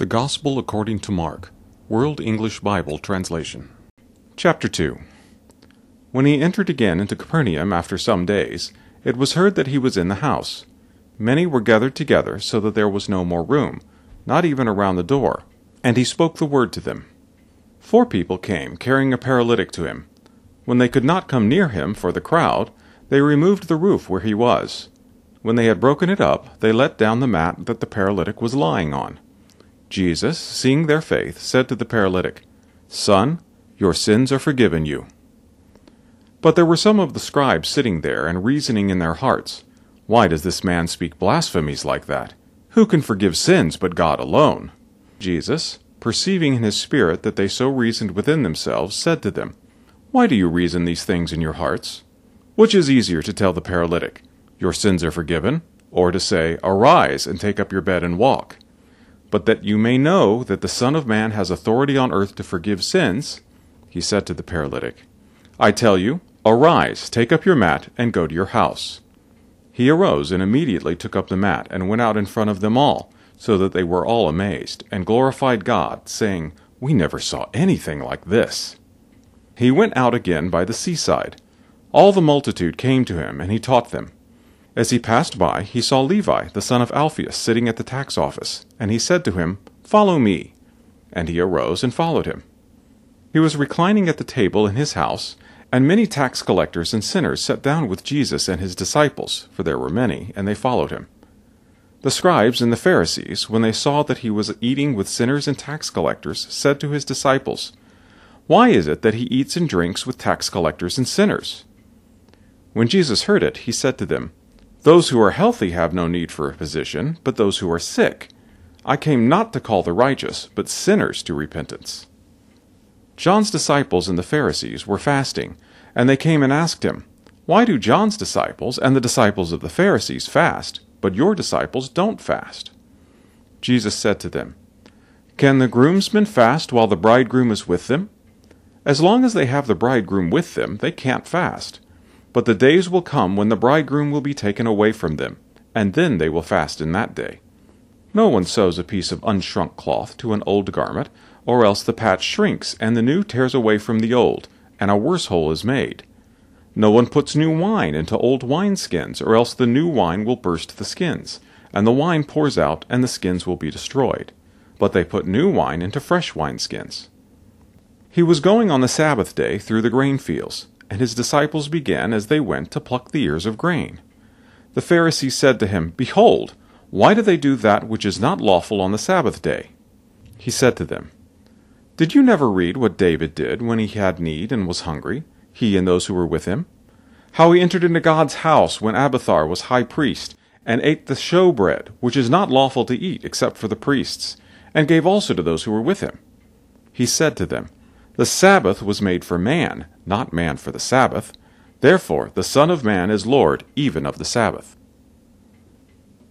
The Gospel according to Mark, World English Bible Translation. Chapter 2 When he entered again into Capernaum after some days, it was heard that he was in the house. Many were gathered together, so that there was no more room, not even around the door, and he spoke the word to them. Four people came, carrying a paralytic to him. When they could not come near him for the crowd, they removed the roof where he was. When they had broken it up, they let down the mat that the paralytic was lying on. Jesus, seeing their faith, said to the paralytic, Son, your sins are forgiven you. But there were some of the scribes sitting there and reasoning in their hearts, Why does this man speak blasphemies like that? Who can forgive sins but God alone? Jesus, perceiving in his spirit that they so reasoned within themselves, said to them, Why do you reason these things in your hearts? Which is easier to tell the paralytic, Your sins are forgiven, or to say, Arise and take up your bed and walk? But that you may know that the Son of Man has authority on earth to forgive sins, he said to the paralytic, I tell you, arise, take up your mat, and go to your house. He arose and immediately took up the mat, and went out in front of them all, so that they were all amazed, and glorified God, saying, We never saw anything like this. He went out again by the seaside. All the multitude came to him, and he taught them. As he passed by, he saw Levi, the son of Alphaeus, sitting at the tax office, and he said to him, Follow me. And he arose and followed him. He was reclining at the table in his house, and many tax collectors and sinners sat down with Jesus and his disciples, for there were many, and they followed him. The scribes and the Pharisees, when they saw that he was eating with sinners and tax collectors, said to his disciples, Why is it that he eats and drinks with tax collectors and sinners? When Jesus heard it, he said to them, those who are healthy have no need for a physician, but those who are sick. I came not to call the righteous, but sinners to repentance. John's disciples and the Pharisees were fasting, and they came and asked him, Why do John's disciples and the disciples of the Pharisees fast, but your disciples don't fast? Jesus said to them, Can the groomsmen fast while the bridegroom is with them? As long as they have the bridegroom with them, they can't fast. But the days will come when the bridegroom will be taken away from them, and then they will fast in that day. No one sews a piece of unshrunk cloth to an old garment, or else the patch shrinks, and the new tears away from the old, and a worse hole is made. No one puts new wine into old wineskins, or else the new wine will burst the skins, and the wine pours out, and the skins will be destroyed. But they put new wine into fresh wineskins. He was going on the Sabbath day through the grain fields and his disciples began as they went to pluck the ears of grain. The Pharisees said to him, Behold, why do they do that which is not lawful on the Sabbath day? He said to them, Did you never read what David did when he had need and was hungry, he and those who were with him? How he entered into God's house when Abiathar was high priest, and ate the showbread, which is not lawful to eat except for the priests, and gave also to those who were with him. He said to them, the Sabbath was made for man, not man for the Sabbath. Therefore the Son of Man is Lord even of the Sabbath.